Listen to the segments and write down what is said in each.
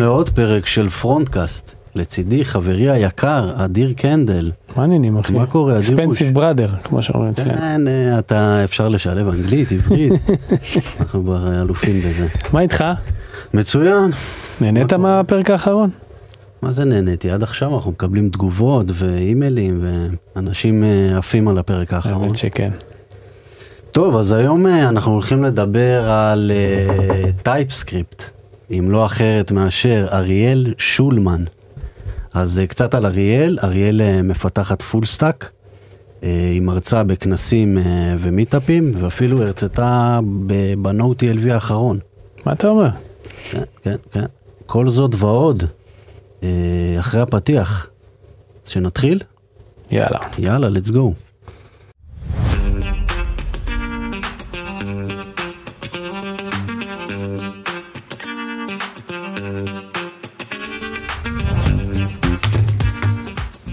לעוד פרק של פרונטקאסט. לצידי חברי היקר, אדיר קנדל. מה העניינים אחי? מה קורה, אדיר? expensive brother, כמו שאומרים אצלנו. כן, אה, אתה, אפשר לשלב אנגלית, עברית. אנחנו כבר אלופים בזה. מה איתך? מצוין. נהנית מהפרק האחרון? מה זה נהניתי? עד עכשיו אנחנו מקבלים תגובות ואימיילים ואנשים אה, עפים על הפרק האחרון. האמת שכן. טוב, אז היום אה, אנחנו הולכים לדבר על TypeScript, עם לא אחרת מאשר אריאל שולמן. אז אה, קצת על אריאל, אריאל אה, מפתחת full stack, היא מרצה בכנסים אה, ומיטאפים, ואפילו הרצתה ב- Node-TLV האחרון. מה אתה אומר? כן, כן, כן. כל זאת ועוד, אחרי הפתיח. אז שנתחיל? יאללה. יאללה, let's go.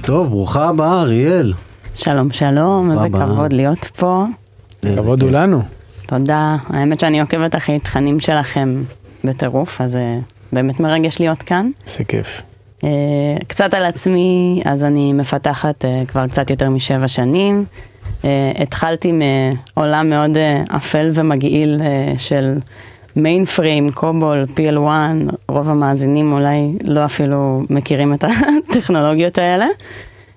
טוב, ברוכה הבאה, אריאל. שלום, שלום, איזה כבוד להיות פה. כבוד הוא לנו. תודה. האמת שאני עוקבת אחרי תכנים שלכם בטירוף, אז אה, באמת מרגש להיות כאן. איזה כיף. אה, קצת על עצמי, אז אני מפתחת אה, כבר קצת יותר משבע שנים. התחלתי מעולם מאוד אפל ומגעיל של מיין פריים, קובול, PL1, רוב המאזינים אולי לא אפילו מכירים את הטכנולוגיות האלה.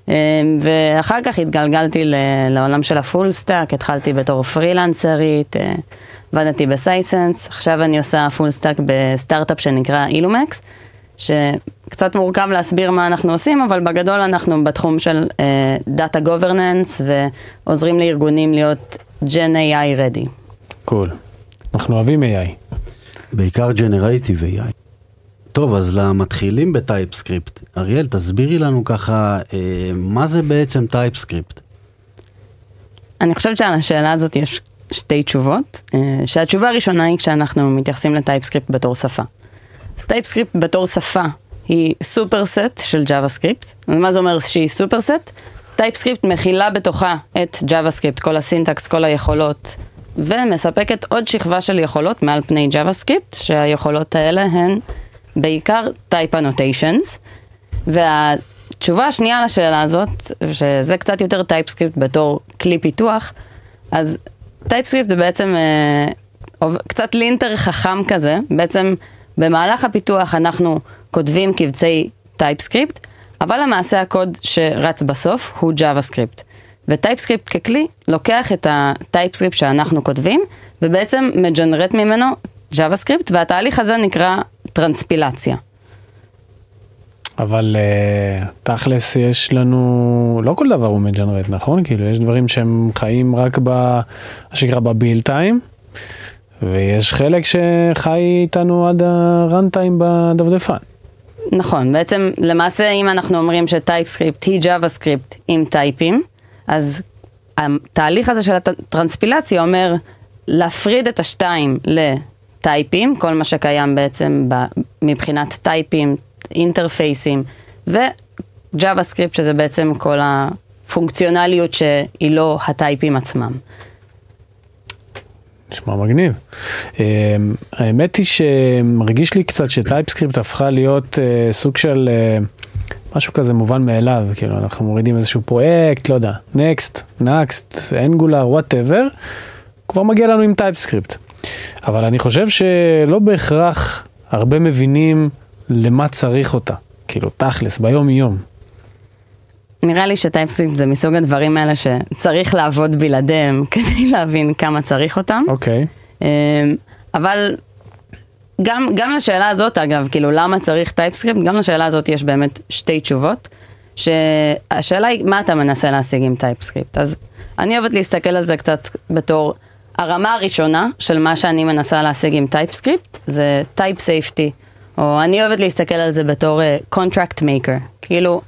אמ, ואחר כך התגלגלתי לעולם של ה full stack, התחלתי בתור פרילנסרית, אה, עבדתי ב Sisense, עכשיו אני עושה full stack בסטארט-אפ שנקרא illumex, שקצת מורכב להסביר מה אנחנו עושים, אבל בגדול אנחנו בתחום של data governance ועוזרים לארגונים להיות Gen AI ready. Cool. Cool. אנחנו אוהבים AI. בעיקר Generative AI. טוב, אז למתחילים ב TypeScript, אריאל, תסבירי לנו ככה, אה, מה זה בעצם TypeScript? אני חושבת שעל השאלה הזאת יש שתי תשובות, אה, שהתשובה הראשונה היא כשאנחנו מתייחסים ל TypeScript בתור שפה. אז TypeScript בתור שפה היא superset של JavaScript, ומה זה אומר שהיא superset? TypeScript מכילה בתוכה את JavaScript, כל ה syntax, כל היכולות, ומספקת עוד שכבה של יכולות מעל פני JavaScript, שהיכולות האלה הן בעיקר Type Annotations, והתשובה השנייה לשאלה הזאת, שזה קצת יותר TypeScript בתור כלי פיתוח, אז TypeScript זה בעצם אה, קצת linter חכם כזה, בעצם במהלך הפיתוח אנחנו כותבים קבצי TypeScript, אבל למעשה הקוד שרץ בסוף הוא JavaScript. ו TypeScript ככלי לוקח את ה TypeScript שאנחנו כותבים ובעצם מג'נרט ממנו JavaScript והתהליך הזה נקרא טרנספילציה. אבל אה, תכלס יש לנו, לא כל דבר הוא מג'נרט, נכון? כאילו יש דברים שהם חיים רק ב... מה שנקרא ב build time, ויש חלק שחי איתנו עד ה runtime בדפדפן. נכון, בעצם למעשה אם אנחנו אומרים ש TypeScript היא JavaScript עם טייפים, אז התהליך הזה של הטרנספילציה אומר להפריד את השתיים לטייפים, כל מה שקיים בעצם מבחינת טייפים, אינטרפייסים, ו JavaScript שזה בעצם כל הפונקציונליות שהיא לא הטייפים עצמם. נשמע מגניב. אמ, האמת היא שמרגיש לי קצת ש TypeScript הפכה להיות אה, סוג של אה, משהו כזה מובן מאליו, כאילו אנחנו מורידים איזשהו פרויקט, לא יודע, Next, Next, Angular, whatever, כבר מגיע לנו עם TypeScript. אבל אני חושב שלא בהכרח הרבה מבינים למה צריך אותה, כאילו תכלס, ביום יום. נראה לי ש TypeScript זה מסוג הדברים האלה שצריך לעבוד בלעדיהם כדי להבין כמה צריך אותם. אוקיי. Okay. אמ, אבל גם, גם לשאלה הזאת, אגב, כאילו, למה צריך TypeScript? גם לשאלה הזאת יש באמת שתי תשובות. שהשאלה היא, מה אתה מנסה להשיג עם TypeScript? אז אני אוהבת להסתכל על זה קצת בתור הרמה הראשונה של מה שאני מנסה להשיג עם TypeScript, זה type safety. או אני אוהבת להסתכל על זה בתור אה, maker. כאילו,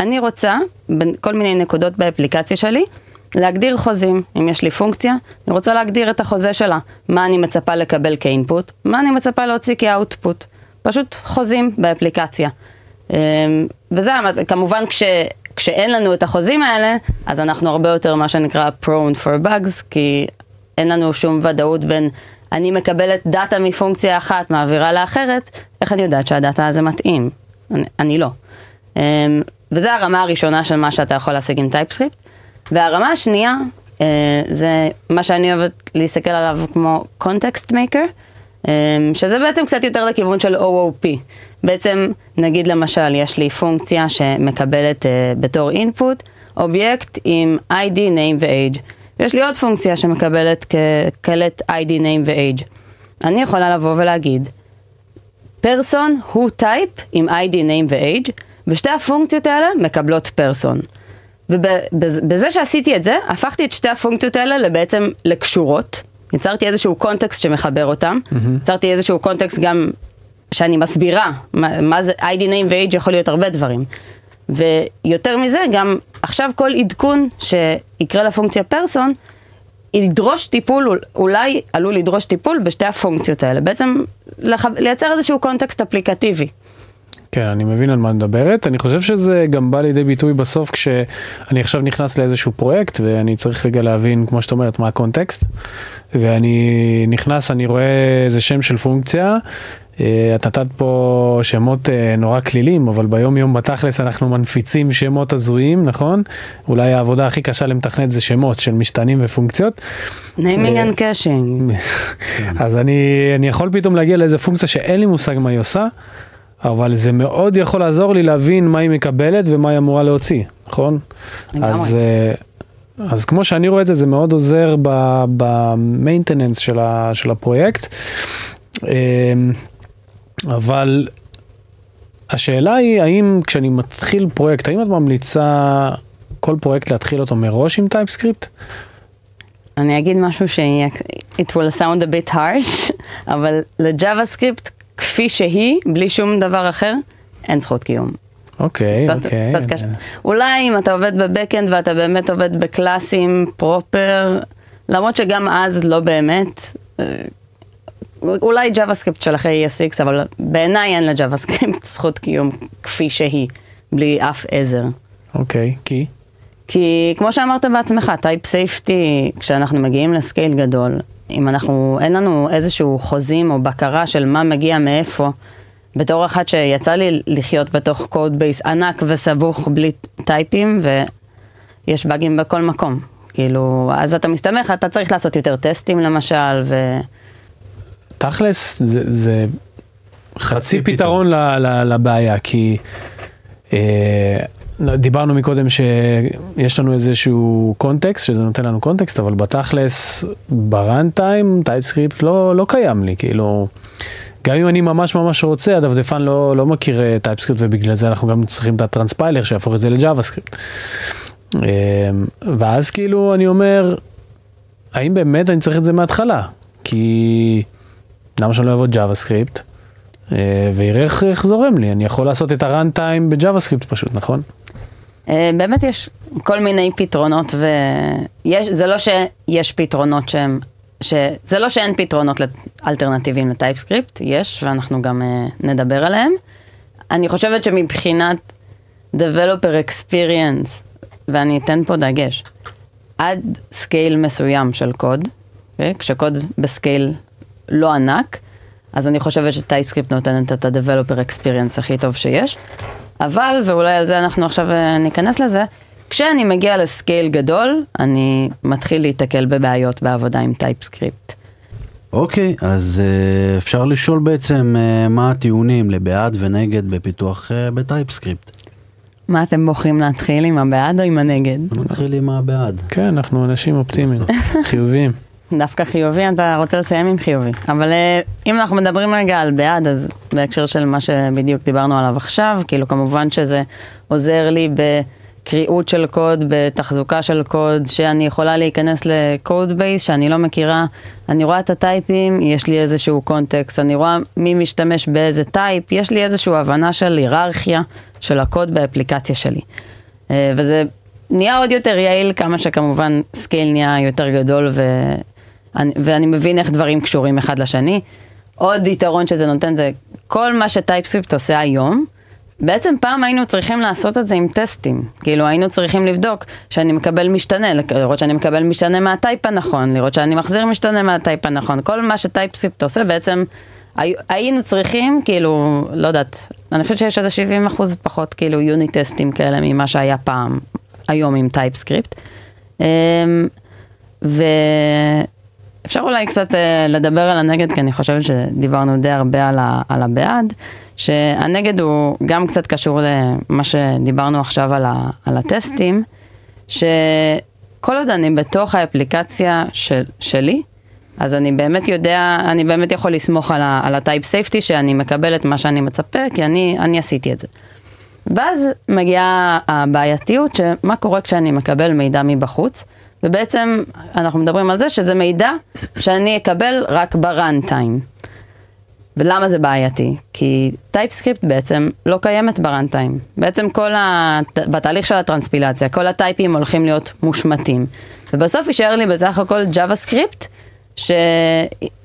אני רוצה, בכל מיני נקודות באפליקציה שלי, להגדיר חוזים, אם יש לי פונקציה, אני רוצה להגדיר את החוזה שלה, מה אני מצפה לקבל כאינפוט, מה אני מצפה להוציא כאוטפוט, פשוט חוזים באפליקציה. אמ, וזה כמובן כש, כשאין לנו את החוזים האלה, אז אנחנו הרבה יותר מה שנקרא prone for bugs, כי אין לנו שום ודאות בין אני מקבלת דאטה מפונקציה אחת, מעבירה לאחרת, איך אני יודעת שהדאטה הזה מתאים? אני, אני לא. אמ, וזה הרמה הראשונה של מה שאתה יכול להשיג עם TypeScript. והרמה השנייה, אה, זה מה שאני אוהבת להסתכל עליו כמו context maker, אה, שזה בעצם קצת יותר לכיוון של OOP. בעצם, נגיד למשל, יש לי פונקציה שמקבלת אה, בתור input, אובייקט עם ID, name ו-age. ויש לי עוד פונקציה שמקבלת כקלט ID, name ו-age. אני יכולה לבוא ולהגיד, Person הוא type עם ID, name ו-age, ושתי הפונקציות האלה מקבלות Person. ובזה שעשיתי את זה, הפכתי את שתי הפונקציות האלה לבעצם לקשורות. יצרתי איזשהו context שמחבר אותם, mm-hmm. יצרתי איזשהו context גם שאני מסבירה, מה, מה זה ID name ו-age יכול להיות הרבה דברים. ויותר מזה, גם עכשיו כל עדכון שיקרה לפונקציה Person, ידרוש טיפול, אולי עלול לדרוש טיפול בשתי הפונקציות האלה. בעצם לח... לייצר איזשהו קונטקסט אפליקטיבי. כן, אני מבין על מה מדברת. אני חושב שזה גם בא לידי ביטוי בסוף כשאני עכשיו נכנס לאיזשהו פרויקט ואני צריך רגע להבין, כמו שאת אומרת, מה הקונטקסט. ואני נכנס, אני רואה איזה שם של פונקציה. אה, את נתת פה שמות אה, נורא כלילים, אבל ביום יום בתכלס אנחנו מנפיצים שמות הזויים, נכון? אולי העבודה הכי קשה למתכנת זה שמות של משתנים ופונקציות. naming and caching. אז אני, אני יכול פתאום להגיע לאיזה פונקציה שאין לי מושג מה היא עושה. אבל זה מאוד יכול לעזור לי להבין מה היא מקבלת ומה היא אמורה להוציא, נכון? אז, אה, אז כמו שאני רואה את זה, זה מאוד עוזר ב maintenance של, של הפרויקט. אמ, אבל השאלה היא, האם כשאני מתחיל פרויקט, האם את ממליצה כל פרויקט להתחיל אותו מראש עם TypeScript? אני אגיד משהו ש- it will sound a bit harsh, אבל ל JavaScript כפי שהיא, בלי שום דבר אחר, אין זכות קיום. אוקיי, אוקיי. קצת קשה. אולי אם אתה עובד ב backend ואתה באמת עובד בקלאסים proper, למרות שגם אז לא באמת, אה, אולי script של אחרי ES6, אבל בעיניי אין script זכות קיום כפי שהיא, בלי אף עזר. אוקיי, כי? כי כמו שאמרת בעצמך, type safety, כשאנחנו מגיעים ל scale גדול, אם אנחנו, אין לנו איזשהו חוזים או בקרה של מה מגיע מאיפה, בתור אחת שיצא לי לחיות בתוך code base ענק וסבוך בלי טייפים, ויש באגים בכל מקום. כאילו, אז אתה מסתמך, אתה צריך לעשות יותר טסטים למשל, ו... תכלס, זה, זה חצי, חצי פתרון לבעיה, כי אה, דיברנו מקודם שיש לנו איזשהו context, שזה נותן לנו context, אבל בתכלס, ב runtime, TypeScript לא, לא קיים לי, כאילו, גם אם אני ממש ממש רוצה, הדפדפן לא, לא מכיר TypeScript, אה, ובגלל זה אנחנו גם צריכים את ה transpiler שיהפוך את זה ל JavaScript. אה, ואז כאילו אני אומר, האם באמת אני צריך את זה מההתחלה? כי למה שאני לא אעבוד JavaScript? אה, ואראה איך זורם לי, אני יכול לעשות את ה runtime ב JavaScript פשוט, נכון? אה, באמת יש כל מיני פתרונות וזה לא שיש פתרונות שהם, ש... זה לא שאין פתרונות אלטרנטיביים ל TypeScript, יש ואנחנו גם אה, נדבר עליהם. אני חושבת שמבחינת Developer Experience, ואני אתן פה דגש, עד scale מסוים של קוד, אוקיי? אוקיי? כשקוד ב scale לא ענק, אז אני חושבת ש TypeScript נותנת את ה-Developer Experience הכי טוב שיש. אבל, ואולי על זה אנחנו עכשיו אה, ניכנס לזה, כשאני מגיע ל scale גדול, אני מתחיל להיתקל בבעיות בעבודה עם טייפסקריפט. אוקיי, אז uh, אפשר לשאול בעצם אה, מה הטיעונים לבעד ונגד בפיתוח uh, ב TypeScript. מה אתם בוחרים להתחיל עם הבעד או עם הנגד? נתחיל עם הבעד. כן, אנחנו אנשים אופטימיים, חיוביים. דווקא חיובי, אתה רוצה לסיים עם חיובי. אבל אה, אם אנחנו מדברים רגע על בעד, אז בהקשר של מה שבדיוק דיברנו עליו עכשיו, כאילו כמובן שזה עוזר לי בקריאות של קוד, בתחזוקה של קוד, שאני יכולה להיכנס ל codebase שאני לא מכירה, אני רואה את ה type ים, יש לי איזשהו context, אני רואה מי משתמש באיזה type, יש לי איזושהי הבנה של היררכיה של הקוד באפליקציה שלי. אה, וזה נהיה עוד יותר יעיל, כמה שכמובן scale נהיה יותר גדול ו... אני, ואני מבין איך דברים קשורים אחד לשני. עוד יתרון שזה נותן זה כל מה ש TypeScript עושה היום, בעצם פעם היינו צריכים לעשות את זה עם טסטים. כאילו היינו צריכים לבדוק שאני מקבל משתנה, לראות שאני מקבל משתנה מה type הנכון, לראות שאני מחזיר משתנה מה type הנכון. כל מה ש TypeScript עושה בעצם, הי- היינו צריכים, כאילו, לא יודעת, אני חושבת שיש איזה 70 אחוז פחות כאילו unit טסטים כאלה ממה שהיה פעם, היום עם TypeScript. אמ, ואפשר אולי קצת אה, לדבר על הנגד, כי אני חושבת שדיברנו די הרבה על, ה, על הבעד, שהנגד הוא גם קצת קשור למה שדיברנו עכשיו על, ה, על הטסטים, שכל עוד אני בתוך האפליקציה של, שלי, אז אני באמת יודע, אני באמת יכול לסמוך על, ה, על ה type safety שאני מקבל את מה שאני מצפה, כי אני, אני עשיתי את זה. ואז מגיעה הבעייתיות, שמה קורה כשאני מקבל מידע מבחוץ, ובעצם אנחנו מדברים על זה שזה מידע שאני אקבל רק ב runtime. ולמה זה בעייתי? כי TypeScript בעצם לא קיימת ב runtime. בעצם כל ה... בתהליך של הטרנספילציה, כל ה type ים הולכים להיות מושמטים. ובסוף יישאר לי בסך הכל JavaScript, ש...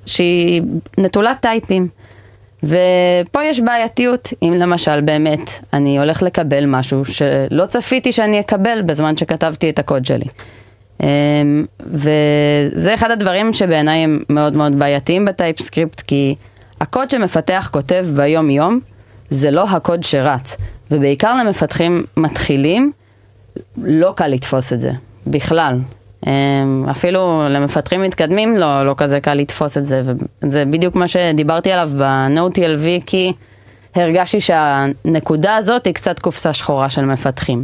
שהיא נטולת type ים. ופה יש בעייתיות, אם למשל באמת אני הולך לקבל משהו שלא צפיתי שאני אקבל בזמן שכתבתי את הקוד שלי. אמ, וזה אחד הדברים שבעיניי הם מאוד מאוד בעייתיים ב TypeScript, כי הקוד שמפתח כותב ביום יום, זה לא הקוד שרץ. ובעיקר למפתחים מתחילים, לא קל לתפוס את זה, בכלל. אמ, אפילו למפתחים מתקדמים לא, לא כזה קל לתפוס את זה, וזה בדיוק מה שדיברתי עליו ב- NodeTLV, כי הרגשתי שהנקודה הזאת היא קצת קופסה שחורה של מפתחים.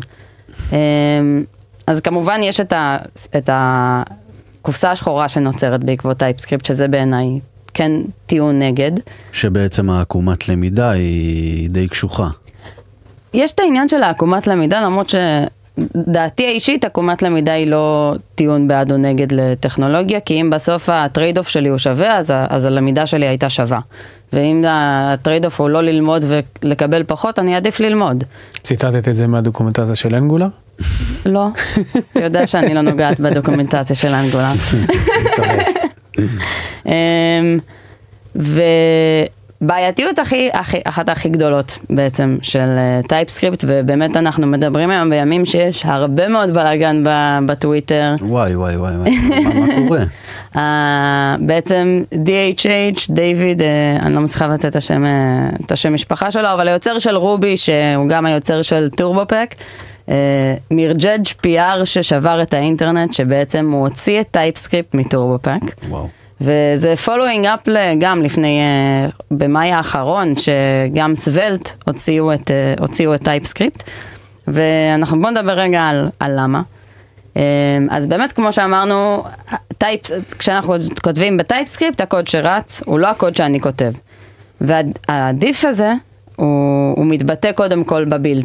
אז כמובן יש את, ה, את הקופסה השחורה שנוצרת בעקבות TypeScript, שזה בעיניי כן טיעון נגד. שבעצם העקומת למידה היא די קשוחה. יש את העניין של העקומת למידה, למרות שדעתי האישית, עקומת למידה היא לא טיעון בעד או נגד לטכנולוגיה, כי אם בסוף ה trade-off שלי הוא שווה, אז, אז הלמידה שלי הייתה שווה. ואם ה trade-off הוא לא ללמוד ולקבל פחות, אני אעדיף ללמוד. ציטטת את זה מהדוקומנטציה של אנגולר? לא, אתה יודע שאני לא נוגעת בדוקומנטציה של Angular. אמ, ובעייתיות הכי, הכי, אחת הכי גדולות בעצם של TypeScript, ובאמת אנחנו מדברים היום בימים שיש הרבה מאוד בלאגן בטוויטר. וואי וואי וואי, מה קורה? אה, בעצם DHH, דיוויד, אה, אני לא מצליחה לתת את השם, אה, את השם משפחה שלו, אבל היוצר של Ruby, שהוא גם היוצר של Turbopack, אה, מירג'ג' PR ששבר את האינטרנט, שבעצם הוא הוציא את TypeScript מ Turbopack. וואו. וזה following up גם לפני, אה, במאי האחרון, שגם Svelte הוציאו את, אה, הוציאו את TypeScript. ואנחנו בואו נדבר רגע על, על למה. אז באמת, כמו שאמרנו, type, כשאנחנו כותבים ב TypeScript, הקוד שרץ הוא לא הקוד שאני כותב. וה diff הזה, הוא, הוא מתבטא קודם כל ב build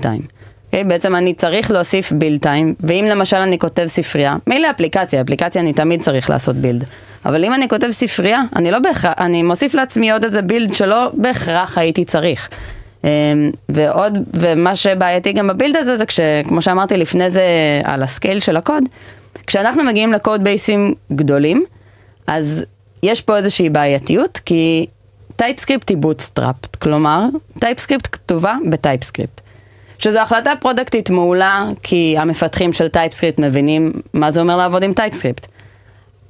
time. אוקיי, בעצם אני צריך להוסיף build time, ואם למשל אני כותב ספרייה, מילא אפליקציה, אפליקציה אני תמיד צריך לעשות build. אבל אם אני כותב ספרייה, אני לא בהכרח, אני מוסיף לעצמי עוד איזה build שלא בהכרח הייתי צריך. אמ, ועוד, ומה שבעייתי גם ב build הזה, זה כשכמו שאמרתי לפני זה על ה scale של הקוד, כשאנחנו מגיעים ל codebase ים גדולים, אז יש פה איזושהי בעייתיות, כי TypeScript היא bootstrapped, כלומר, TypeScript כתובה ב TypeScript. שזו החלטה פרודקטית מעולה, כי המפתחים של TypeScript מבינים מה זה אומר לעבוד עם TypeScript.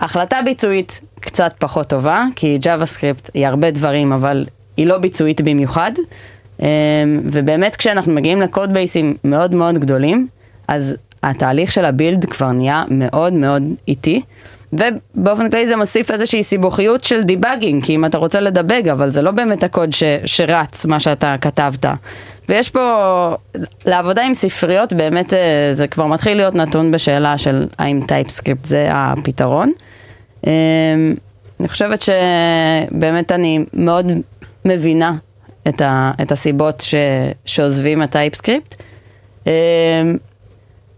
החלטה ביצועית קצת פחות טובה, כי JavaScript היא הרבה דברים, אבל היא לא ביצועית במיוחד. אמ, ובאמת כשאנחנו מגיעים לקוד בייסים מאוד מאוד גדולים, אז התהליך של ה build כבר נהיה מאוד מאוד איטי. ובאופן כללי זה מוסיף איזושהי סיבוכיות של debugging, כי אם אתה רוצה לדבג, אבל זה לא באמת הקוד ש, שרץ, מה שאתה כתבת. ויש פה, לעבודה עם ספריות, באמת אה, זה כבר מתחיל להיות נתון בשאלה של האם TypeScript זה הפתרון. אמ, אני חושבת שבאמת אני מאוד מבינה את, ה, את הסיבות ש, שעוזבים את TypeScript. אמ,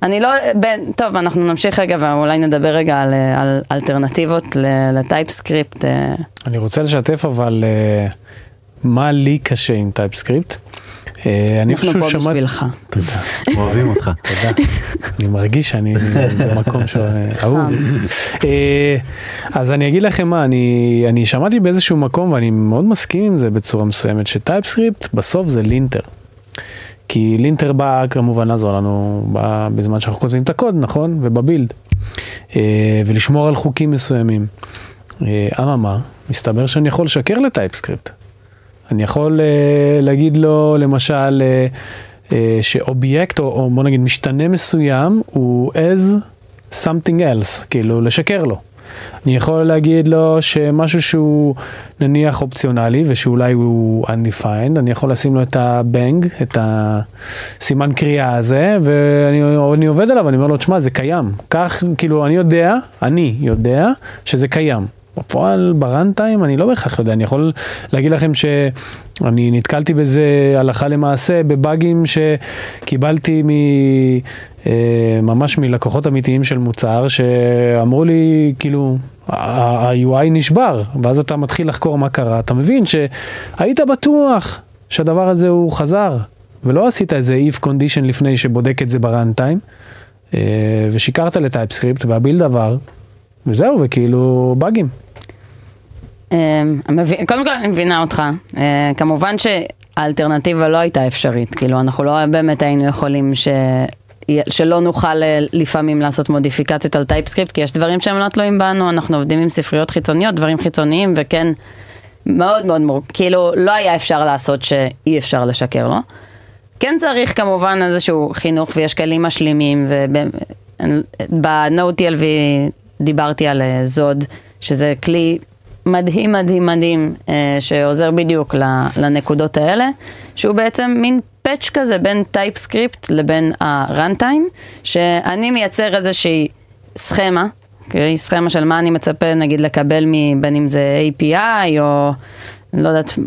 אני לא, בין, טוב, אנחנו נמשיך רגע ואולי נדבר רגע על, על אלטרנטיבות ל TypeScript. אה. אני רוצה לשתף אבל אה, מה לי קשה עם TypeScript. אה, אני אנחנו פשוט פה שמעתי, בשבילך. תודה, אוהבים אותך. תודה. אני מרגיש שאני במקום שהוא אהוב. אה, אז אני אגיד לכם מה, אני, אני שמעתי באיזשהו מקום ואני מאוד מסכים עם זה בצורה מסוימת, שטייפסקריפט בסוף זה לינטר. כי לינטר בא כמובן לעזור לנו בזמן שאנחנו כותבים את הקוד, נכון? ובבילד. אה, ולשמור על חוקים מסוימים. אממה, מסתבר שאני יכול לשקר לטייפסקריפט. אני יכול אה, להגיד לו, למשל, אה, אה, שאובייקט, או, או בוא נגיד משתנה מסוים, הוא as something else, כאילו לשקר לו. אני יכול להגיד לו שמשהו שהוא נניח אופציונלי ושאולי הוא undefined, אני יכול לשים לו את הבנג, את הסימן קריאה הזה, ואני אני עובד עליו, אני אומר לו, תשמע, זה קיים. כך, כאילו, אני יודע, אני יודע שזה קיים. בפועל, בראנטיים, אני לא בהכרח יודע, אני יכול להגיד לכם שאני נתקלתי בזה הלכה למעשה בבאגים שקיבלתי מ... אה, ממש מלקוחות אמיתיים של מוצר שאמרו לי כאילו ה-UI נשבר ואז אתה מתחיל לחקור מה קרה. אתה מבין שהיית בטוח שהדבר הזה הוא חזר ולא עשית איזה if condition לפני שבודק את זה בראנטיים אה, ושיקרת לטייפסקריפט והבילד עבר וזהו וכאילו באגים. אמ, קודם כל אני מבינה אותך, אה, כמובן שהאלטרנטיבה לא הייתה אפשרית, כאילו אנחנו לא באמת היינו יכולים ש... שלא נוכל אה, לפעמים לעשות מודיפיקציות על TypeScript, כי יש דברים שהם לא תלויים בנו, אנחנו עובדים עם ספריות חיצוניות, דברים חיצוניים, וכן, מאוד מאוד מורכב, כאילו לא היה אפשר לעשות שאי אפשר לשקר לו. כן צריך כמובן איזשהו חינוך ויש כלים משלימים, וב-NodeTLV דיברתי על אה, Zod, שזה כלי מדהים מדהים מדהים, אה, שעוזר בדיוק לנקודות האלה, שהוא בעצם מין patch כזה בין TypeScript לבין ה runtime, שאני מייצר איזושהי סכמה, אוקיי? סכמה של מה אני מצפה נגיד לקבל מבין אם זה API או לא יודעת,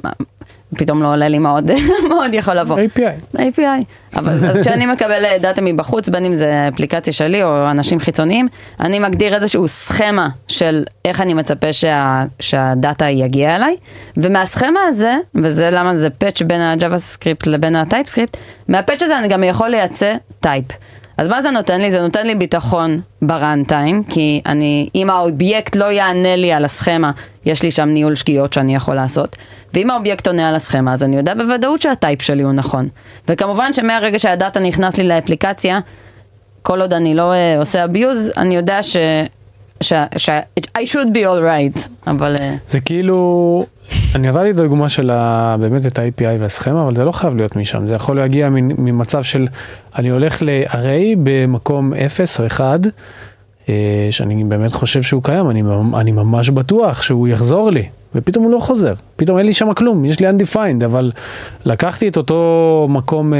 פתאום לא עולה לי מה עוד, מה עוד יכול לבוא. API. API. אבל כשאני מקבל דאטה מבחוץ, בין אם זה אפליקציה שלי או אנשים חיצוניים, אני מגדיר איזשהו סכמה של איך אני מצפה שה, שהדאטה יגיע אליי, ומהסכמה הזה, וזה למה זה patch בין סקריפט לבין ה TypeScript, מה patch הזה אני גם יכול לייצא type. אז מה זה נותן לי? זה נותן לי ביטחון ב runtime, כי אני, אם האובייקט לא יענה לי על הסכמה, יש לי שם ניהול שגיאות שאני יכול לעשות. ואם האובייקט עונה על הסכמה, אז אני יודע בוודאות שה type שלי הוא נכון. וכמובן שמהרגע שהדאטה נכנס לי לאפליקציה, כל עוד אני לא uh, עושה abuse, אני יודע ש... ש... ש... I should be all right, אבל... Uh, זה כאילו, אני נתתי את הדוגמה של באמת את ה-API והסכמה, אבל זה לא חייב להיות משם, זה יכול להגיע ממצב של אני הולך ל-array במקום 0 או 1, אה, שאני באמת חושב שהוא קיים, אני, אני ממש בטוח שהוא יחזור לי, ופתאום הוא לא חוזר, פתאום אין לי שם כלום, יש לי undefined, אבל לקחתי את אותו מקום, אה,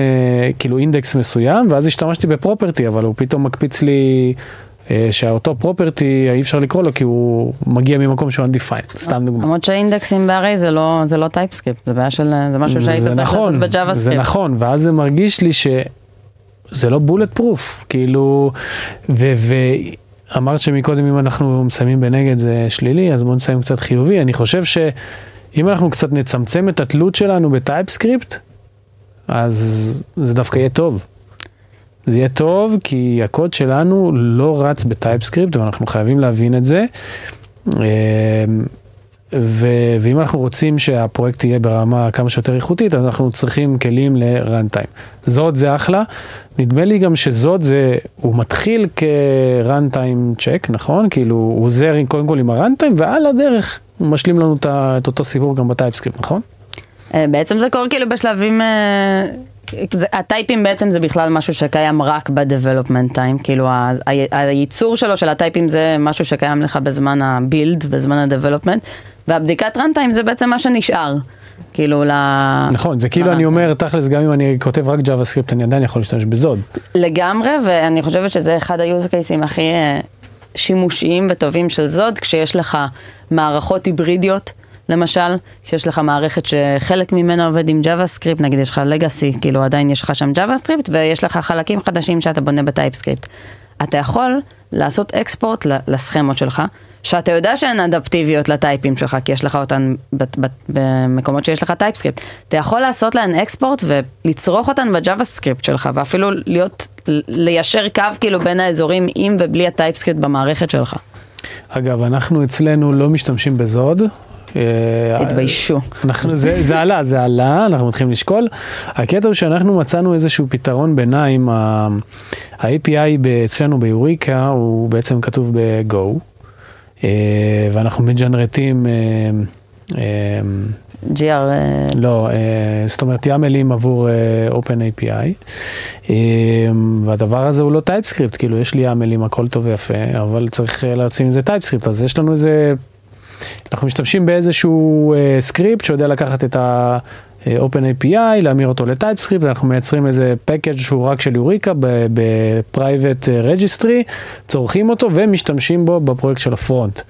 כאילו אינדקס מסוים, ואז השתמשתי ב property, אבל הוא פתאום מקפיץ לי... אה, שאותו property אי אפשר לקרוא לו כי הוא מגיע ממקום שהוא undefined, סתם דוגמא. למרות שאינדקסים ב-array זה לא, זה לא TypeScript, זה בעיה של... זה משהו שהיית זה צריך נכון, לעשות ב JavaScript. נכון, ואז זה מרגיש לי שזה לא bullet proof, כאילו, ואמרת שמקודם אם אנחנו מסיימים בנגד זה שלילי, אז בואו נסיים קצת חיובי, אני חושב שאם אנחנו קצת נצמצם את התלות שלנו ב TypeScript, אז זה דווקא יהיה טוב. זה יהיה טוב כי הקוד שלנו לא רץ ב TypeScript ואנחנו חייבים להבין את זה. אמ, ו- ואם אנחנו רוצים שהפרויקט יהיה ברמה כמה שיותר איכותית, אז אנחנו צריכים כלים ל-runtime. זאת זה אחלה. נדמה לי גם שזאת זה, הוא מתחיל כ-runtime check, נכון? כאילו, הוא עוזר קודם כל עם ה-runtime, ועל הדרך הוא משלים לנו את את אותו סיפור גם בטייפסקריפט, נכון? אה, בעצם זה קורה כאילו בשלבים, אה, הטייפים בעצם זה בכלל משהו שקיים רק ב-development time, כאילו ה- ה- הייצור שלו של הטייפים זה משהו שקיים לך בזמן ה-build, בזמן ה-development, והבדיקת runtime זה בעצם מה שנשאר, כאילו ל... נכון, זה כאילו אני אומר, תכלס, גם אם אני כותב רק JavaScript, אני עדיין יכול להשתמש בזוד. לגמרי, ואני חושבת שזה אחד ה-use cases הכי אה, שימושיים וטובים של זוד, כשיש לך מערכות היברידיות, למשל, כשיש לך מערכת שחלק ממנה עובד עם JavaScript, נגיד יש לך legacy, כאילו עדיין יש לך שם JavaScript, ויש לך חלקים חדשים שאתה בונה בטייפסקריפט. אתה יכול לעשות אקספורט לסכמות שלך, שאתה יודע שהן אדפטיביות לטייפים שלך, כי יש לך אותן במקומות שיש לך TypeScript. אתה יכול לעשות להן export ולצרוך אותן ב JavaScript שלך, ואפילו להיות, ליישר קו כאילו בין האזורים עם ובלי ה TypeScript במערכת שלך. אגב, אנחנו אצלנו לא משתמשים ב Zod, תתביישו. אנחנו, זה, זה עלה, זה עלה, אנחנו מתחילים לשקול. הקטע הוא שאנחנו מצאנו איזשהו פתרון ביניים, ה-API אצלנו ביוריקה הוא בעצם כתוב ב-Go, אה, ואנחנו מג'נרטים, אה, אה, GR, אה, לא, אה, זאת אומרת יאמלים עבור אה, OpenAPI, אה, והדבר הזה הוא לא TypeScript, כאילו יש לי יאמלים, הכל טוב ויפה, אבל צריך אה, לשים איזה TypeScript, אז יש לנו איזה, אנחנו משתמשים באיזשהו אה, סקריפט שיודע לקחת את ה-OpenAPI, להמיר אותו ל TypeScript, אנחנו מייצרים איזה package שהוא רק של יוריקה ב-private registry, צורכים אותו ומשתמשים בו בפרויקט של הפרונט.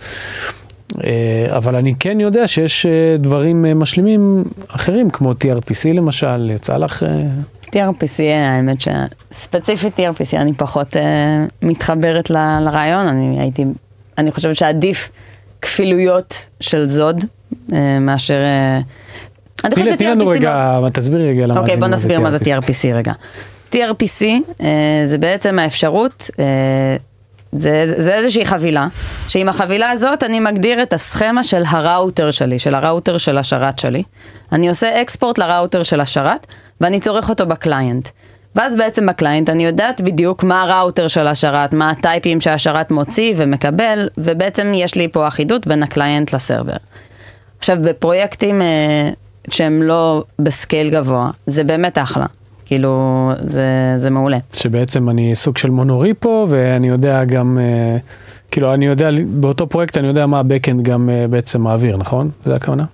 אה, אבל אני כן יודע שיש אה, דברים אה, משלימים אחרים, כמו TRPC למשל, יצא לך... TRPC, האמת שספציפית TRPC אני פחות מתחברת לרעיון, אני הייתי, אני חושבת שעדיף כפילויות של זוד אה, מאשר... אה, תני לנו רגע, תסבירי רגע למה אוקיי, בוא נסביר מה זה TRPC רגע. tRPC אה, זה בעצם האפשרות, זה, זה איזושהי חבילה, שעם החבילה הזאת אני מגדיר את הסכמה של הראוטר שלי, של הראוטר של השרת שלי. אני עושה export ל router של השרת, ואני צורך אותו ב client. ואז בעצם ב client אני יודעת בדיוק מה הראוטר של השרת, מה הטייפים שהשרת מוציא ומקבל, ובעצם יש לי פה אחידות בין ה client ל server. עכשיו, בפרויקטים אה, שהם לא ב scale גבוה, זה באמת אחלה. כאילו, זה, זה מעולה. שבעצם אני סוג של monorepo, ואני יודע גם, אה, כאילו, אני יודע, באותו פרויקט אני יודע מה ה backend גם אה, בעצם מעביר, נכון? זה הכוונה?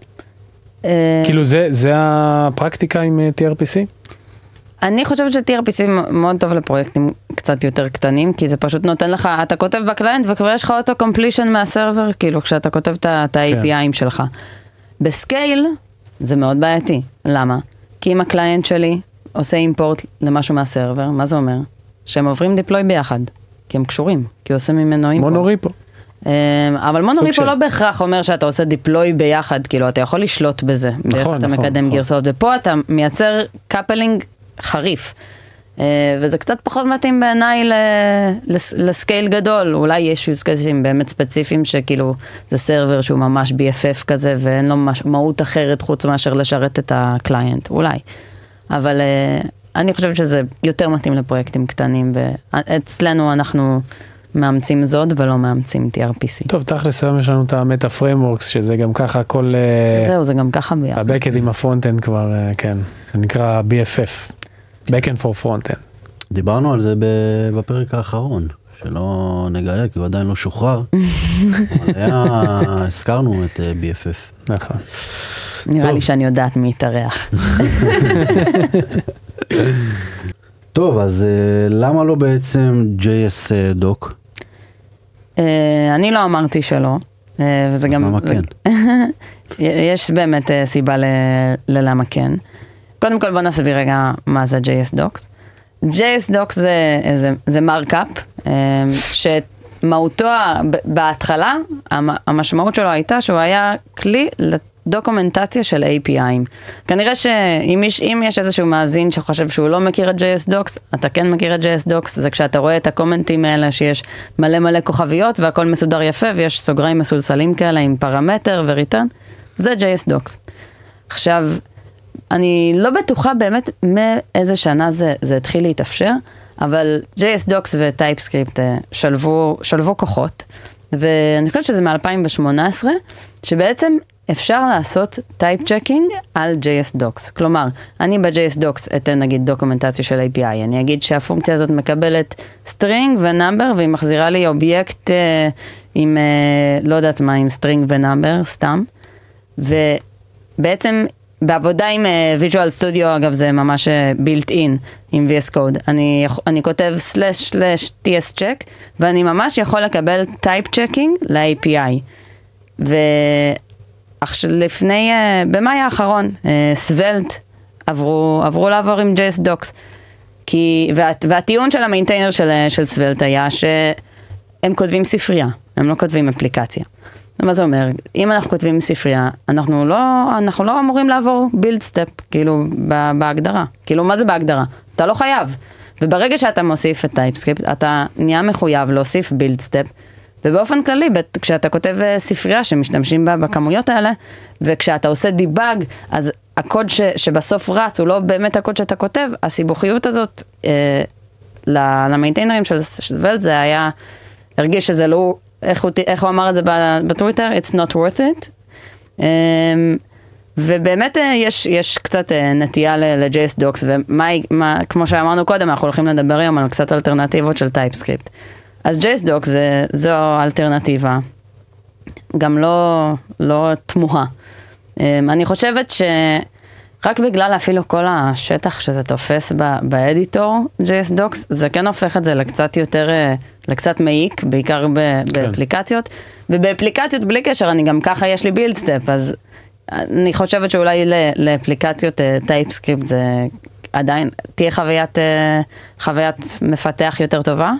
אה, כאילו, זה, זה הפרקטיקה עם אה, tRPC? אני חושבת ש-tRPC מאוד טוב לפרויקטים קצת יותר קטנים, כי זה פשוט נותן לך, אתה כותב ב client וכבר יש לך auto completion מה server, כאילו כשאתה כותב את את ה-APIים שלך. ב scale זה מאוד בעייתי, למה? כי אם ה client שלי עושה import למשהו מה server, מה זה אומר? שהם עוברים deploy ביחד, כי הם קשורים, כי הוא עושה ממנו אימפורט. monorepo. אמ, אבל monorepo. לא בהכרח אומר שאתה עושה deploy ביחד, כאילו אתה יכול לשלוט בזה, אתה נכון, מקדם נכון. גרסאות, ופה אתה מייצר coupling חריף. אה, וזה קצת פחות מתאים בעיניי ל scale גדול, אולי יש use cases באמת ספציפיים שכאילו זה server שהוא ממש BFF כזה ואין לו מהות אחרת חוץ מאשר לשרת את ה client, אולי. אבל אה, אני חושבת שזה יותר מתאים לפרויקטים קטנים, ואצלנו אנחנו מאמצים Zod ולא מאמצים TRPC. טוב, תכלס היום יש לנו את ה meta frameworks, שזה גם ככה הכל, אה, זהו, זה גם ככה ביחד. ה backend עם ה frontend כבר, כן, זה נקרא BFF, Backend for Frontend. דיברנו על זה בפרק האחרון, שלא נגלה כי הוא עדיין לא שוחרר. היה, הזכרנו את אה, BFF. נכון. נראה. לי שאני יודעת מי יתארח. טוב, אז אה, למה לא בעצם JS דוק? אה, אני לא אמרתי שלא, וזה גם... למה כן? יש באמת סיבה ל- ללמה כן. קודם כל בוא נסביר רגע מה זה JS Docs. JS Docs זה, זה, זה מרקאפ, אה, שמהותו בהתחלה, המ- המשמעות שלו הייתה שהוא היה כלי לדוקומנטציה של API'ים. כנראה שאם יש, יש איזשהו מאזין שחושב שהוא לא מכיר את JS Docs, אתה כן מכיר את JS Docs, זה כשאתה רואה את הקומנטים האלה שיש מלא מלא כוכביות והכל מסודר יפה ויש סוגריים מסולסלים כאלה עם פרמטר וריטרן, זה JS Docs. עכשיו, אני לא בטוחה באמת מאיזה שנה זה, זה התחיל להתאפשר, אבל JS Docs ו TypeScript אה, שלבו, שלבו כוחות, ואני חושבת שזה מ-2018, שבעצם אפשר לעשות type checking על JS Docs. כלומר, אני ב-JS Docs אתן נגיד דוקומנטציה של API, אני אגיד שהפונקציה הזאת מקבלת string ו number והיא מחזירה לי אובייקט אה, עם, אה, לא יודעת מה, עם string ו number, סתם. ובעצם בעבודה עם אה, Visual Studio, אגב זה ממש built-in עם VS Code, אני, אני כותב slash slash TS check, ואני ממש יכול לקבל type checking ל-API. ולפני, אה, במאי האחרון, Svelte עברו, עברו לעבוד עם JS Docs. כי, וה, והטיעון של ה maintainer של, של Svelte היה שהם כותבים ספרייה, הם לא כותבים אפליקציה. מה זה אומר? אם אנחנו כותבים ספרייה, אנחנו לא, אנחנו לא אמורים לעבור build step, כאילו, בהגדרה. כאילו, מה זה בהגדרה? אתה לא חייב. וברגע שאתה מוסיף את TypeScript, אתה נהיה מחויב להוסיף build step, ובאופן כללי, כשאתה כותב אה, ספרייה שמשתמשים בה בכמויות האלה, וכשאתה עושה debug, אז הקוד ש, שבסוף רץ הוא לא באמת הקוד שאתה כותב, הסיבוכיות הזאת אה, למיינטיינרים של Svelte זה היה, הרגיש שזה לא, איך הוא, איך הוא אמר את זה בטוויטר? It's not worth it. אה, ובאמת אה, יש, יש קצת אה, נטייה ל-JS Docs, ומה, מה, כמו שאמרנו קודם, אנחנו הולכים לדבר היום על קצת אלטרנטיבות של TypeScript. אז JS Docs זה, זו אלטרנטיבה, גם לא, לא תמוהה. אה, אני חושבת שרק בגלל אפילו כל השטח שזה תופס ב editor, JS Docs, זה כן הופך את זה לקצת יותר, אה, לקצת מעיק, בעיקר ב- באפליקציות. ובאפליקציות בלי קשר, אני גם ככה יש לי build step, אז אני חושבת שאולי ל- לאפליקציות TypeScript זה עדיין תהיה חוויית, אה, חוויית מפתח יותר טובה,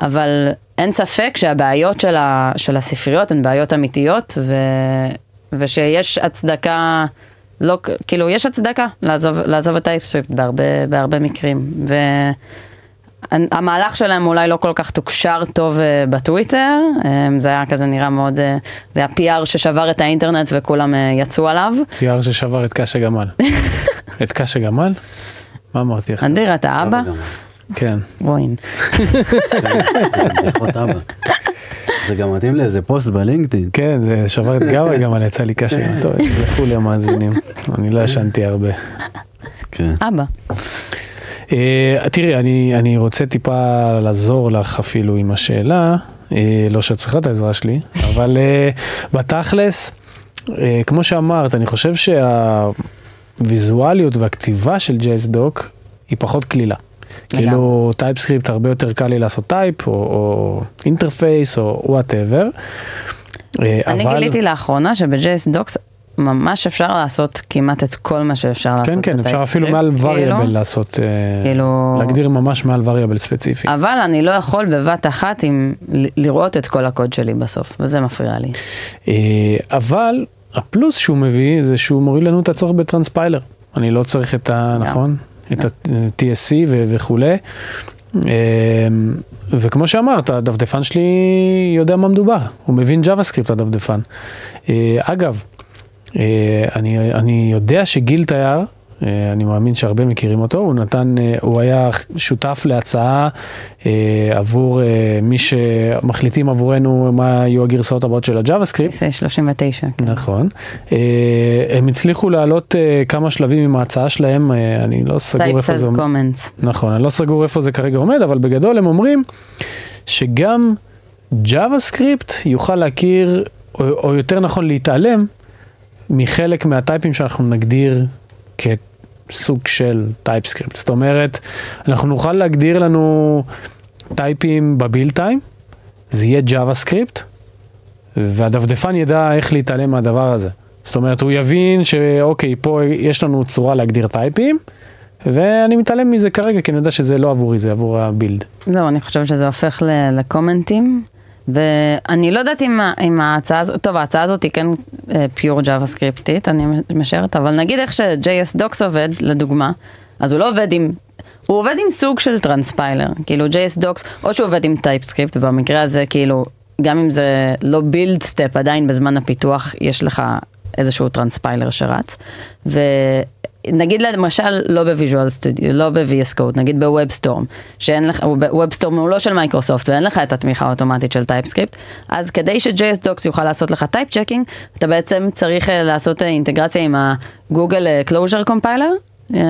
אבל אין ספק שהבעיות של, ה, של הספריות הן בעיות אמיתיות, ו, ושיש הצדקה, לא, כאילו יש הצדקה לעזוב, לעזוב את TypeScript בהרבה, בהרבה מקרים. ו... המהלך שלהם אולי לא כל כך תוקשר טוב אה, בטוויטר, אמ, זה היה כזה נראה מאוד, אה, זה היה PR ששבר את האינטרנט וכולם אה, יצאו עליו. PR ששבר את קש הגמל. את קש הגמל? מה אמרתי עכשיו? אדיר, אתה אבא? כן. רואים. זה גם מתאים לאיזה פוסט בלינקדאין. כן, זה שבר את גב הגמל, יצא לי קש הגמל. טוב, תסלחו לי המאזינים. אני לא ישנתי הרבה. כן. אבא. אה, תראי, אני, אני רוצה טיפה לעזור לך אפילו עם השאלה, אה, לא שאת צריכה את העזרה שלי, אבל אה, בתכלס, אה, כמו שאמרת, אני חושב שהוויזואליות והכתיבה של JSDoc היא פחות קלילה. כאילו TypeScript הרבה יותר קל לי לעשות type או, interface או whatever. אני גיליתי לאחרונה שב-JS Docs ממש אפשר לעשות כמעט את כל מה שאפשר לעשות. כן כן אפשר אפילו מעל כאילו. variable לעשות, אה, כאילו- להגדיר ממש מעל variable ספציפי. אבל אני לא יכול בבת אחת עם לראות את כל הקוד שלי בסוף, וזה מפריע לי. אה, אבל הפלוס שהוא מביא זה שהוא מוריד לנו את הצורך ב transpiler. אני לא צריך את ה... נכון? את ה-TSC וכולי. אה, וכמו שאמרת, הדפדפן שלי יודע מה מדובר, הוא מבין JavaScript הדפדפן. אה, אגב, אה, אני, אני יודע שגיל תייר, אני מאמין שהרבה מכירים אותו, הוא נתן, אה, הוא היה שותף להצעה אה, עבור אה, מי שמחליטים עבורנו מה יהיו הגרסאות הבאות של הג'אווה-סקריפט. זה 39. כן. נכון. אה, הם הצליחו לעלות אה, כמה שלבים עם ההצעה שלהם, אה, אני לא סגור איפה זה עומד. comments. נכון, אני לא סגור איפה זה כרגע עומד, אבל בגדול הם אומרים שגם JavaScript יוכל להכיר, או, או יותר נכון להתעלם, מחלק מהטייפים שאנחנו נגדיר כסוג של TypeScript. זאת אומרת, אנחנו נוכל להגדיר לנו טייפים בביל טיים, זה יהיה JavaScript, והדפדפן ידע איך להתעלם מהדבר הזה. זאת אומרת, הוא יבין שאוקיי, פה יש לנו צורה להגדיר טייפים, ואני מתעלם מזה כרגע, כי אני יודע שזה לא עבורי, זה עבור הבילד. זהו, אני חושבת שזה הופך לקומנטים, ואני לא יודעת אם, אם ההצעה הזאת, טוב, ההצעה הזאת היא כן פיור ג'אווה סקריפטית, אני משערת, אבל נגיד איך ש-JS Docs עובד, לדוגמה, אז הוא לא עובד עם, הוא עובד עם סוג של transpiler, כאילו JS Docs, או שהוא עובד עם TypeScript, ובמקרה הזה כאילו, גם אם זה לא build step, עדיין בזמן הפיתוח יש לך איזשהו transpiler שרץ, ונגיד למשל לא ב Visual Studio, לא ב-VS Code, נגיד ב WebStorm, שאין לך, ו WebStorm הוא לא של מייקרוסופט ואין לך את התמיכה האוטומטית של TypeScript, אז כדי ש-JS Docs יוכל לעשות לך type checking, אתה בעצם צריך אה, לעשות אה, אינטגרציה עם ה-Google אה, Closure Compiler, אה,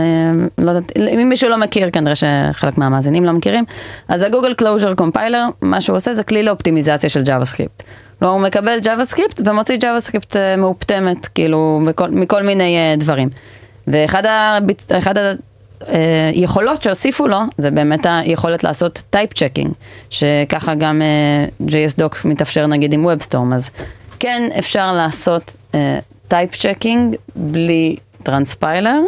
לא יודעת, אם מישהו לא מכיר, כנראה שחלק מהמאזינים לא מכירים, אז ה Google Closure Compiler, מה שהוא עושה זה כלי לאופטימיזציה של JavaScript. כלומר, הוא מקבל JavaScript ומוציא JavaScript אה, מאופטמת, כאילו, מכל, מכל מיני אה, דברים. ואחד ה feat- אחד ה... אה, שהוסיפו לו, זה באמת היכולת לעשות type checking, שככה גם אה, JS Docs מתאפשר נגיד עם WebStorm, אז כן אפשר לעשות type checking בלי transpiler,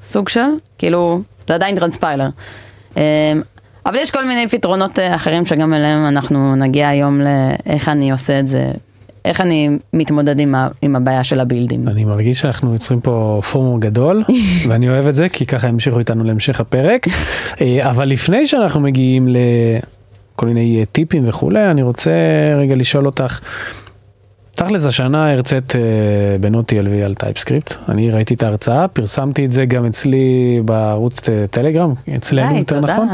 סוג של, כאילו, זה עדיין transpiler. אה, אבל יש כל מיני פתרונות אחרים שגם אליהם אנחנו נגיע היום לאיך אני עושה את זה, איך אני מתמודד עם, ה, עם הבעיה של הבילדים. אני מרגיש שאנחנו יוצרים פה פורום גדול, ואני אוהב את זה, כי ככה ימשיכו איתנו להמשך הפרק. אה, אבל לפני שאנחנו מגיעים ל... כל מיני אה, טיפים וכולי, אני רוצה רגע לשאול אותך, תכלס השנה הרצאת אה, ב Node TLV על TypeScript, אני ראיתי את ההרצאה, פרסמתי את זה גם אצלי בערוץ אה, טלגרם, אצלנו די, יותר תודה. נכון.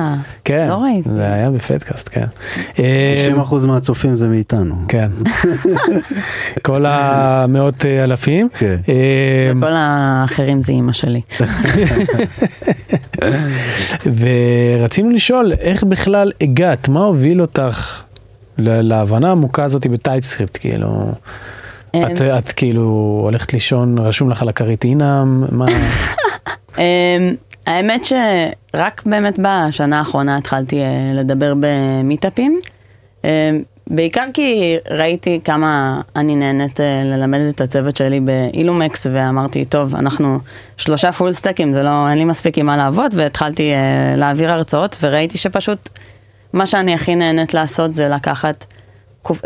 כן, לא ראיתי. זה היה בפודקאסט, כן. אה, 90% מהצופים זה מאיתנו. כן. כל המאות אה, אלפים. כן. אה, כל האחרים זה אימא שלי. ורצינו לשאול איך בכלל הגעת, מה הוביל אותך להבנה העמוקה הזאת בטייפסקריפט, כאילו, את, את כאילו הולכת לישון, רשום לך על הכרית אינם, מה, אמ, האמת שרק באמת בשנה האחרונה התחלתי אה, לדבר במיטאפים. אמ, בעיקר כי ראיתי כמה אני נהנית אה, ללמד את הצוות שלי באילומקס ואמרתי, טוב, אנחנו שלושה פול סטקים, זה לא, אין לי מספיק עם מה לעבוד, והתחלתי אה, להעביר הרצאות וראיתי שפשוט מה שאני הכי נהנית לעשות זה לקחת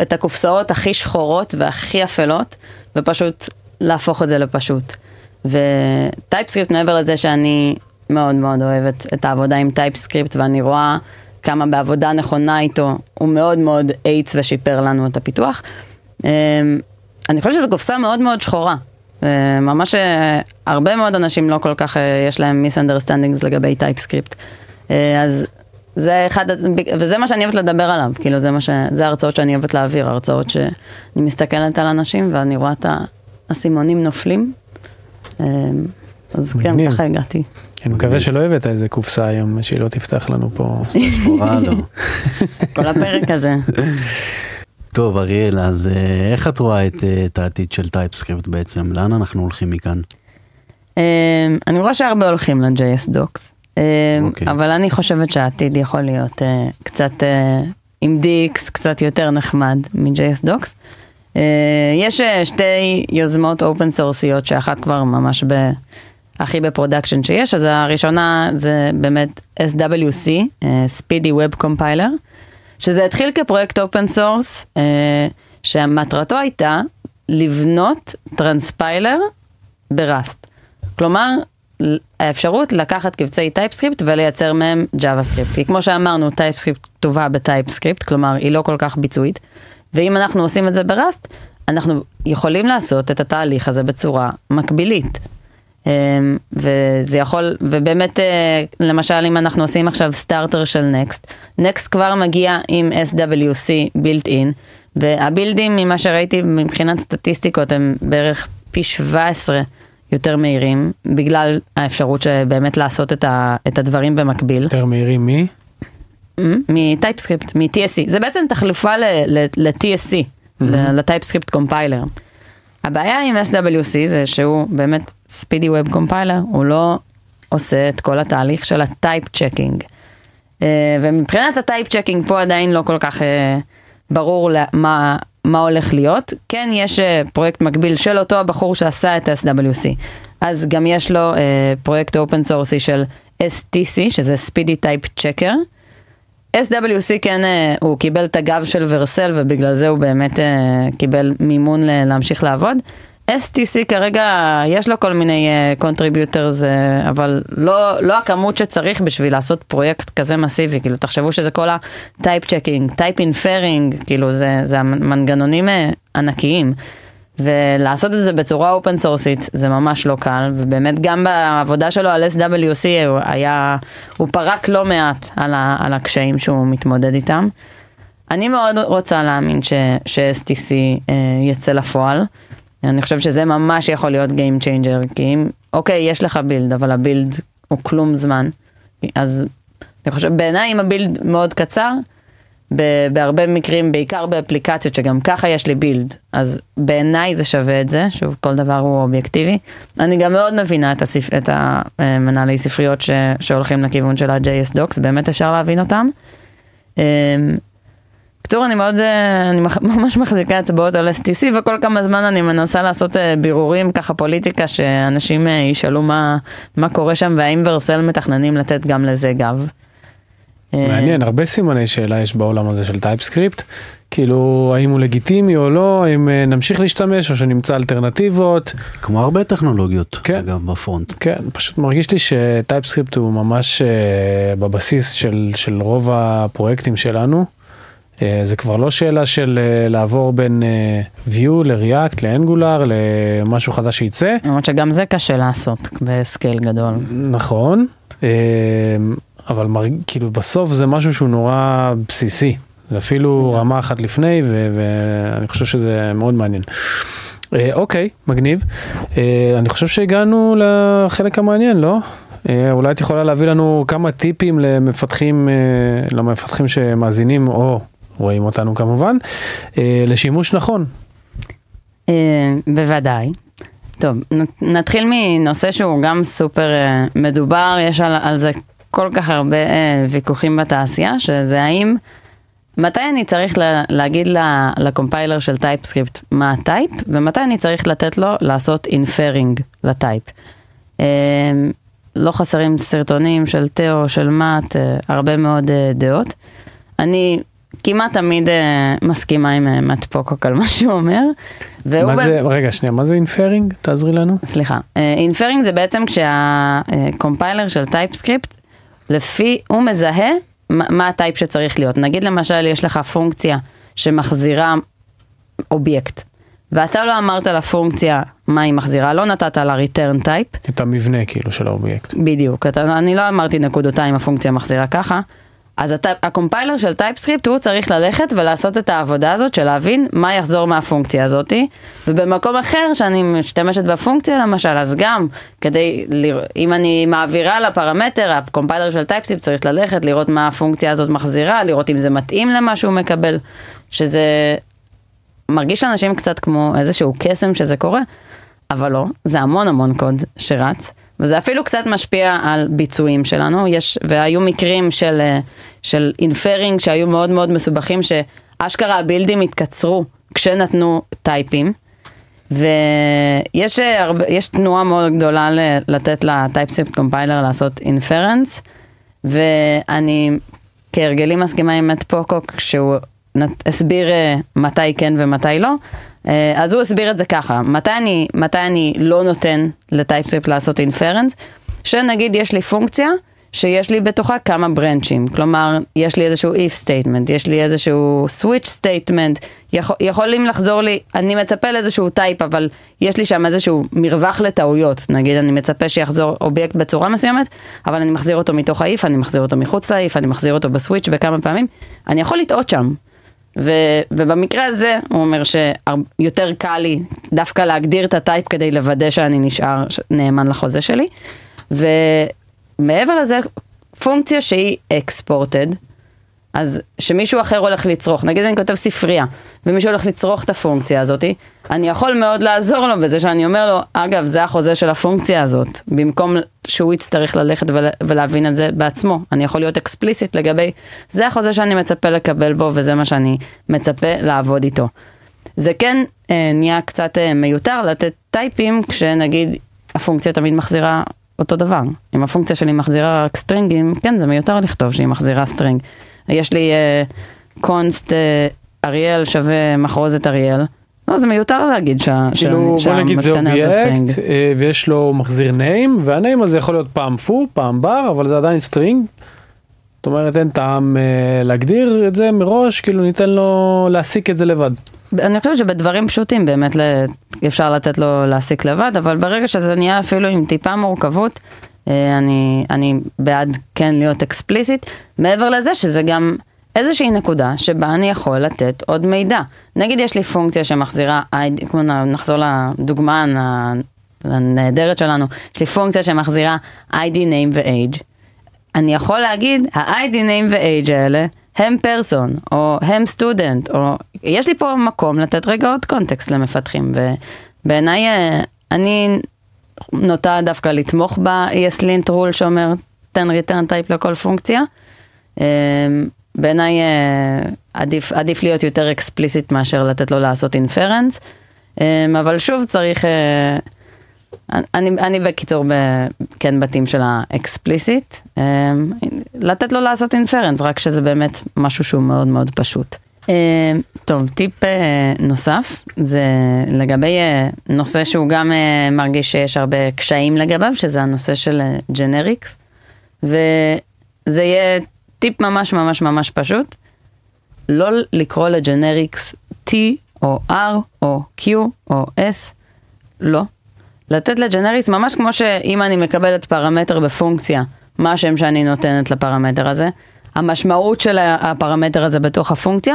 את הקופסאות הכי שחורות והכי אפלות ופשוט להפוך את זה לפשוט. ו TypeScript מעבר לזה שאני מאוד מאוד אוהבת את העבודה עם TypeScript ואני רואה כמה בעבודה נכונה איתו הוא מאוד מאוד האיץ ושיפר לנו את הפיתוח. אמ, אני חושבת שזו קופסה מאוד מאוד שחורה. אה, ממש אה, הרבה מאוד אנשים לא כל כך אה, יש להם misunderstandings לגבי TypeScript. אה, אז זה אחד, וזה מה שאני אוהבת לדבר עליו, כאילו זה מה ש... זה ההרצאות שאני אוהבת להעביר, הרצאות שאני מסתכלת על אנשים ואני רואה את האסימונים נופלים. אה, אז כן. ככה הגעתי. אני מקווה שלא הבאת איזה קופסה היום, שהיא לא תפתח לנו פה. שחורה לא. כל הפרק הזה. טוב אריאל, אז אה, איך את רואה את, אה, את העתיד של TypeScript בעצם? לאן אנחנו הולכים מכאן? אה, אני רואה שהרבה הולכים ל-JS Docs, אוקיי. אבל אני חושבת שהעתיד יכול להיות אה, קצת אה, עם DX, קצת יותר נחמד מ-JS Docs. אה, יש שתי יוזמות אופן סורסיות שאחת כבר ממש ב... הכי ב production שיש, אז הראשונה זה באמת SWC, Speedy Web Compiler, שזה התחיל כפרויקט open source, שמטרתו הייתה לבנות transpiler ב Rust. כלומר, האפשרות לקחת קבצי TypeScript ולייצר מהם JavaScript. כי כמו שאמרנו, TypeScript כתובה ב TypeScript, כלומר היא לא כל כך ביצועית, ואם אנחנו עושים את זה ב Rust, אנחנו יכולים לעשות את התהליך הזה בצורה מקבילית. אמ, וזה יכול, ובאמת, אה, למשל אם אנחנו עושים עכשיו starter של Next, Next כבר מגיע עם SWC built in, והבילדים ממה שראיתי מבחינת סטטיסטיקות הם בערך פי 17 יותר מהירים, בגלל האפשרות שבאמת לעשות את, ה, את הדברים במקביל. יותר מהירים מי? מ TypeScript, מ-TSC. זה בעצם תחלופה ל-TSC, ל TypeScript compiler. הבעיה עם SWC זה שהוא באמת Speedy Web Compiler, הוא לא עושה את כל התהליך של ה type checking. ומבחינת ה type checking פה עדיין לא כל כך אה, ברור מה, מה הולך להיות. כן, יש אה, פרויקט מקביל של אותו הבחור שעשה את ה-SWC. אז גם יש לו אה, פרויקט אופן סורסי של STC, שזה Speedy Type Checker. SWC כן, אה, הוא קיבל את הגב של Vercel ובגלל זה הוא באמת אה, קיבל מימון להמשיך לעבוד. STC כרגע יש לו כל מיני contributors, אבל לא, לא הכמות שצריך בשביל לעשות פרויקט כזה מסיבי, כאילו תחשבו שזה כל ה type checking, type inferring, כאילו זה, זה המנגנונים אה, ענקיים. ולעשות את זה בצורה אופן סורסית זה ממש לא קל, ובאמת גם בעבודה שלו על SWC הוא היה, הוא פרק לא מעט על, ה, על הקשיים שהוא מתמודד איתם. אני מאוד רוצה להאמין ש-STC אה, יצא לפועל. אני חושבת שזה ממש יכול להיות Game Changer, כי אם, אוקיי, יש לך בילד, אבל הבילד הוא כלום זמן, אז אני חושבת, בעיניי אם הבילד מאוד קצר, בהרבה מקרים, בעיקר באפליקציות שגם ככה יש לי בילד, אז בעיניי זה שווה את זה, שוב, כל דבר הוא אובייקטיבי. אני גם מאוד מבינה את, הספ... את המנהלי ספריות ש... שהולכים לכיוון של ה-JS Docs, באמת אפשר להבין אותם. בקיצור, אני מאוד, אה, אני ממש מחזיקה אצבעות על STC, וכל כמה זמן אני מנסה לעשות אה, בירורים, ככה פוליטיקה, שאנשים אה, ישאלו מה, מה קורה שם, והאם Vercel מתכננים לתת גם לזה גב. מעניין, הרבה סימני שאלה יש בעולם הזה של TypeScript. כאילו, האם הוא לגיטימי או לא, האם נמשיך להשתמש או שנמצא אלטרנטיבות. כמו הרבה טכנולוגיות, כן. אגב, ב front. כן, פשוט מרגיש לי ש TypeScript הוא ממש אה, בבסיס של, של רוב הפרויקטים שלנו. אה, זה כבר לא שאלה של אה, לעבור בין אה, View ל-React ל-Angular למשהו חדש שייצא. למרות שגם זה קשה לעשות בסקייל גדול. נכון, אבל מרג... כאילו בסוף זה משהו שהוא נורא בסיסי. זה אפילו רמה אחת לפני, ו- ואני חושב שזה מאוד מעניין. אוקיי, מגניב. אני חושב שהגענו לחלק המעניין, לא? אולי את יכולה להביא לנו כמה טיפים למפתחים, למפתחים שמאזינים או רואים אותנו כמובן, אה, לשימוש נכון. אה, בוודאי. טוב, נתחיל מנושא שהוא גם סופר אה, מדובר, יש על, על זה כל כך הרבה ויכוחים בתעשייה, שזה האם, מתי אני צריך לה, להגיד ל- ל compiler של TypeScript מה ה type, ומתי אני צריך לתת לו לעשות inferring ל type. לא חסרים סרטונים של Theo, של מאט, הרבה מאוד דעות. אני כמעט תמיד אה, מסכימה עם אה, מאט פוקוק על מה שהוא אומר. מה ב- זה, רגע, שנייה, מה זה inferring? תעזרי לנו. סליחה, inferring זה בעצם כשה compiler של TypeScript, לפי, הוא מזהה מה, מה ה type שצריך להיות. נגיד למשל יש לך פונקציה שמחזירה אובייקט, ואתה לא אמרת לפונקציה מה היא מחזירה, לא נתת לה return type, את המבנה כאילו של האובייקט. בדיוק, אתה, אני לא אמרתי נקודותיים הפונקציה מחזירה ככה, אז אתה, ה compiler של TypeScript הוא צריך ללכת ולעשות את העבודה הזאת של להבין מה יחזור מהפונקציה הזאתי, ובמקום אחר שאני משתמשת בפונקציה למשל, אז גם כדי, לרא- אם אני מעבירה לפרמטר, ה compiler של TypeScript צריך ללכת, לראות מה הפונקציה הזאת מחזירה, לראות אם זה מתאים למה שהוא מקבל, שזה מרגיש לאנשים קצת כמו איזשהו קסם שזה קורה, אבל לא, זה המון המון קוד שרץ, וזה אפילו קצת משפיע על ביצועים שלנו, יש, והיו מקרים של, אה, של inferring שהיו מאוד מאוד מסובכים, שאשכרה הבילדים התקצרו כשנתנו טייפים, ויש אה, הרבה, יש תנועה מאוד גדולה לתת ל TypeScript compiler לעשות inference, ואני כהרגלי מסכימה עם Matt Pocock, שהוא הסביר אה, מתי כן ומתי לא. אה, אז הוא הסביר את זה ככה, מתי אני, מתי אני לא נותן ל TypeScript לעשות inference, שנגיד יש לי פונקציה שיש לי בתוכה כמה ברנצ'ים, כלומר יש לי איזשהו if statement, יש לי איזשהו switch statement, יכול, יכולים לחזור לי, אני מצפה לאיזשהו type אבל יש לי שם איזשהו מרווח לטעויות, נגיד אני מצפה שיחזור אובייקט בצורה מסוימת, אבל אני מחזיר אותו מתוך ה-if, אני מחזיר אותו מחוץ ל-if, אני מחזיר אותו ב switch בכמה פעמים, אני יכול לטעות שם. ו, ובמקרה הזה הוא אומר שיותר קל לי דווקא להגדיר את הטייפ כדי לוודא שאני נשאר נאמן לחוזה שלי. ומעבר לזה, פונקציה שהיא exported, אז שמישהו אחר הולך לצרוך, נגיד אני כותב ספרייה, ומישהו הולך לצרוך את הפונקציה הזאתי, אני יכול מאוד לעזור לו בזה שאני אומר לו, אגב, זה החוזה של הפונקציה הזאת, במקום שהוא יצטרך ללכת ול, ולהבין את זה בעצמו. אני יכול להיות אקספליסיט לגבי, זה החוזה שאני מצפה לקבל בו, וזה מה שאני מצפה לעבוד איתו. זה כן אה, נהיה קצת אה, מיותר לתת טייפים, כשנגיד הפונקציה תמיד מחזירה אותו דבר. אם הפונקציה שלי מחזירה רק סטרינגים, כן, זה מיותר לכתוב שהיא מחזירה string. יש לי const אריאל שווה מחרוזת אריאל, לא, זה מיותר להגיד שה, כאילו בוא נגיד זה. אובייקט אה, ויש לו מחזיר name וה name הזה יכול להיות פעם foo פעם בר אבל זה עדיין string. זאת אומרת אין טעם אה, להגדיר את זה מראש כאילו ניתן לו להסיק את זה לבד. אני חושבת שבדברים פשוטים באמת אפשר לתת לו להסיק לבד, אבל ברגע שזה נהיה אפילו עם טיפה מורכבות, אה, אני, אני בעד כן להיות אקספליסיט, מעבר לזה שזה גם איזושהי נקודה שבה אני יכול לתת עוד מידע. נגיד יש לי פונקציה שמחזירה, נחזור לדוגמה הנהדרת שלנו, יש לי פונקציה שמחזירה ID, name ו-age. אני יכול להגיד, ה-ID, name ו-age האלה הם פרסון, או הם סטודנט, או יש לי פה מקום לתת רגע עוד קונטקסט למפתחים, ובעיניי אה, אני נוטה דווקא לתמוך ב-ESLint rule שאומר, תן return type לכל פונקציה. אה, בעיניי אה, עדיף, עדיף להיות יותר אקספליסיט מאשר לתת לו לעשות אינפרנס, אבל שוב צריך... אה, אני, אני בקיצור כן בטים של ה explicit, אה, לתת לו לעשות inference, רק שזה באמת משהו שהוא מאוד מאוד פשוט. אה, טוב, טיפ אה, נוסף, זה לגבי אה, נושא שהוא גם מרגיש שיש הרבה קשיים לגביו, שזה הנושא של generics, וזה יהיה טיפ ממש ממש ממש פשוט. לא לקרוא ל generics T או R או Q או S, לא. לתת ל generics ממש כמו שאם אני מקבלת פרמטר בפונקציה, מה השם שאני נותנת לפרמטר הזה, המשמעות של הפרמטר הזה בתוך הפונקציה,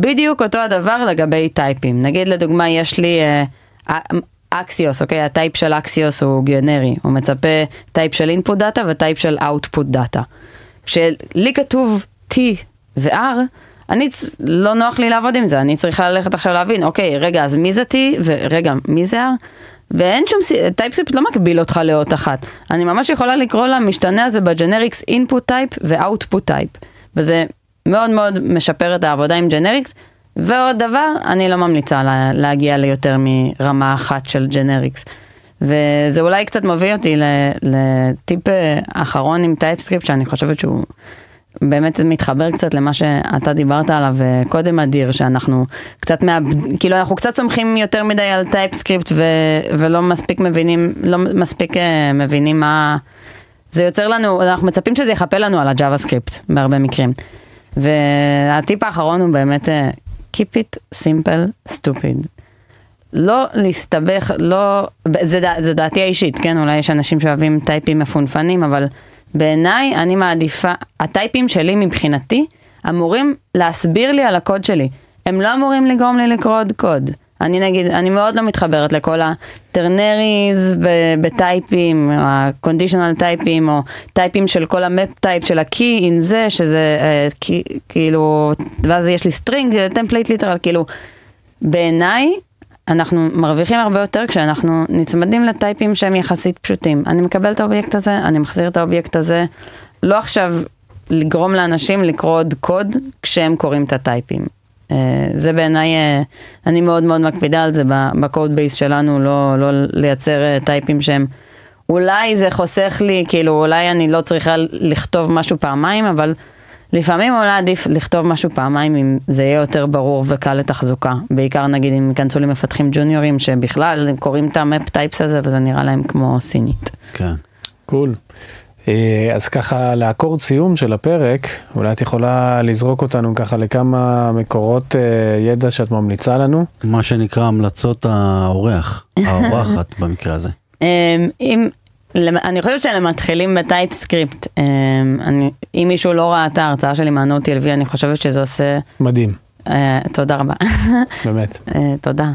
בדיוק אותו הדבר לגבי טייפים. נגיד לדוגמה יש לי אה, אקסיוס, אוקיי? ה type של Axios הוא גנרי, הוא מצפה type של input data ו type של output data. כשלי כתוב T ו-R, אני, לא נוח לי לעבוד עם זה, אני צריכה ללכת עכשיו להבין, אוקיי, רגע, אז מי זה T, ורגע, מי זה R? ואין שום, TypeScript לא מגביל אותך לאות אחת. אני ממש יכולה לקרוא למשתנה הזה ב generics input type ו- output type. וזה מאוד מאוד משפר את העבודה עם generics. ועוד דבר, אני לא ממליצה לה, להגיע ליותר מרמה אחת של generics. וזה אולי קצת מביא אותי לטיפ אה, אחרון עם TypeScript שאני חושבת שהוא באמת מתחבר קצת למה שאתה דיברת עליו אה, קודם אדיר, שאנחנו קצת מה... כאילו אנחנו קצת סומכים יותר מדי על TypeScript ו... ולא מספיק מבינים, לא מספיק אה, מבינים מה... זה יוצר לנו, אנחנו מצפים שזה יכפה לנו על ה JavaScript בהרבה מקרים. והטיפ האחרון הוא באמת Keep it simple, stupid. לא להסתבך, לא, זה, זה דעתי האישית, כן? אולי יש אנשים שאוהבים טייפים מפונפנים, אבל בעיניי אני מעדיפה, הטייפים שלי מבחינתי אמורים להסביר לי על הקוד שלי. הם לא אמורים לגרום לי לקרוא עוד קוד. אני נגיד, אני מאוד לא מתחברת לכל ה ternaries בטייפים, ה-conditional טייפים, או טייפים של כל ה mapped type של ה-key in זה, שזה uh, כאילו, ואז יש לי string, template literal, כאילו, בעיניי, אנחנו מרוויחים הרבה יותר כשאנחנו נצמדים לטייפים שהם יחסית פשוטים. אני מקבל את האובייקט הזה, אני מחזיר את האובייקט הזה, לא עכשיו לגרום לאנשים לקרוא עוד קוד כשהם קוראים את הטייפים. אה, זה בעיניי, אה, אני מאוד מאוד מקפידה על זה ב code base שלנו, לא, לא לייצר אה, טייפים שהם, אולי זה חוסך לי, כאילו אולי אני לא צריכה לכתוב משהו פעמיים, אבל לפעמים אולי עדיף לכתוב משהו פעמיים אם זה יהיה יותר ברור וקל לתחזוקה. בעיקר נגיד אם ייכנסו לי מפתחים ג'וניורים שבכלל קוראים את המפ טייפס הזה וזה נראה להם כמו סינית. כן. קול. Cool. אה, אז ככה לאקורד סיום של הפרק, אולי את יכולה לזרוק אותנו ככה לכמה מקורות אה, ידע שאת ממליצה לנו? מה שנקרא המלצות האורח, האורחת במקרה הזה. אמ, אם, אני חושבת שלמתחילים ב TypeScript, אמ, אם מישהו לא ראה את ההרצאה שלי מה Node TLV, אני חושבת שזה עושה... מדהים. אה, תודה רבה. באמת. תודה.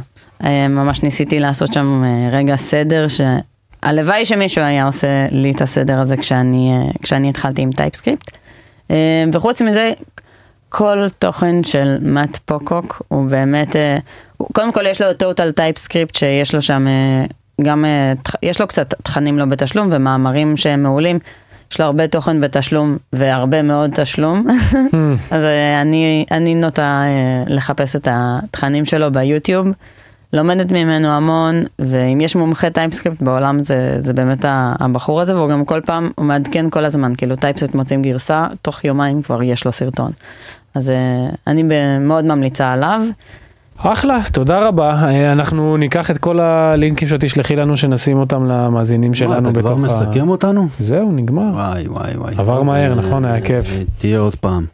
ממש ניסיתי לעשות שם רגע סדר הלוואי שמישהו היה עושה לי את הסדר הזה כשאני, אה, כשאני התחלתי עם TypeScript. אה, וחוץ מזה, כל תוכן של Matt Pocock הוא באמת, אה, קודם כל יש לו Total TypeScript שיש לו שם גם, יש לו קצת תכנים לא בתשלום ומאמרים שהם מעולים. יש לו הרבה תוכן בתשלום והרבה מאוד תשלום, hmm. אז אני, אני נוטה לחפש את התכנים שלו ב YouTube. לומדת ממנו המון, ואם יש מומחה TypeScript בעולם זה, זה באמת הבחור הזה, והוא גם כל פעם, הוא מעדכן כל הזמן, כאילו TypeScript מוצאים גרסה, תוך יומיים כבר יש לו סרטון. אז אה, אני מאוד ממליצה עליו. אחלה, תודה רבה. אה, אנחנו ניקח את כל הלינקים שתשלחי לנו, שנשים אותם למאזינים שלנו בתוך ה... אתה כבר מסכם אותנו? זהו, נגמר. וואי וואי וואי. עבר מהר, נכון? היה כיף. תהיה עוד פעם.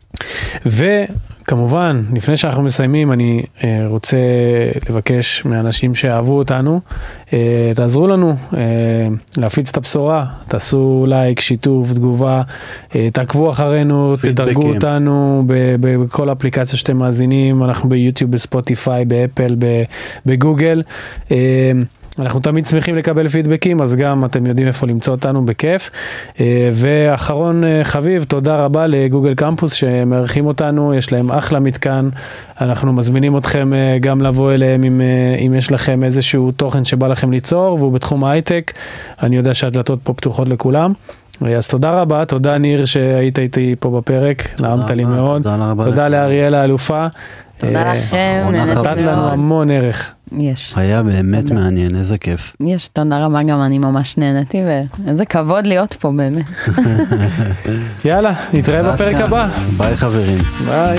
כמובן, לפני שאנחנו מסיימים, אני אה, רוצה לבקש מאנשים שאהבו אותנו, אה, תעזרו לנו אה, להפיץ את הבשורה, תעשו לייק, שיתוף, תגובה, תעקבו אחרינו, תדרגו אותנו בכל אפליקציה שאתם מאזינים, אנחנו ביוטיוב, בספוטיפיי, באפל, בגוגל. אנחנו תמיד שמחים לקבל פידבקים, אז גם אתם יודעים איפה למצוא אותנו בכיף. אה, ואחרון אה, חביב, תודה רבה לגוגל קמפוס שמארחים אותנו, יש להם אחלה מתקן. אנחנו מזמינים אתכם אה, גם לבוא אליהם אם, אם יש לכם איזשהו תוכן שבא לכם ליצור, והוא בתחום ההייטק. אני יודע שהדלתות פה פתוחות לכולם. אז תודה רבה, תודה ניר שהיית איתי פה בפרק, נעמת לי מאוד. תודה, תודה לאריאל האלופה. תודה אה, לכם. נתת לנו המון ערך. יש. היה באמת מעניין, איזה כיף. יש, תודה רבה גם, אני ממש נהנתי, ואיזה כבוד להיות פה באמת. יאללה, נתראה בפרק הבא. ביי חברים. ביי.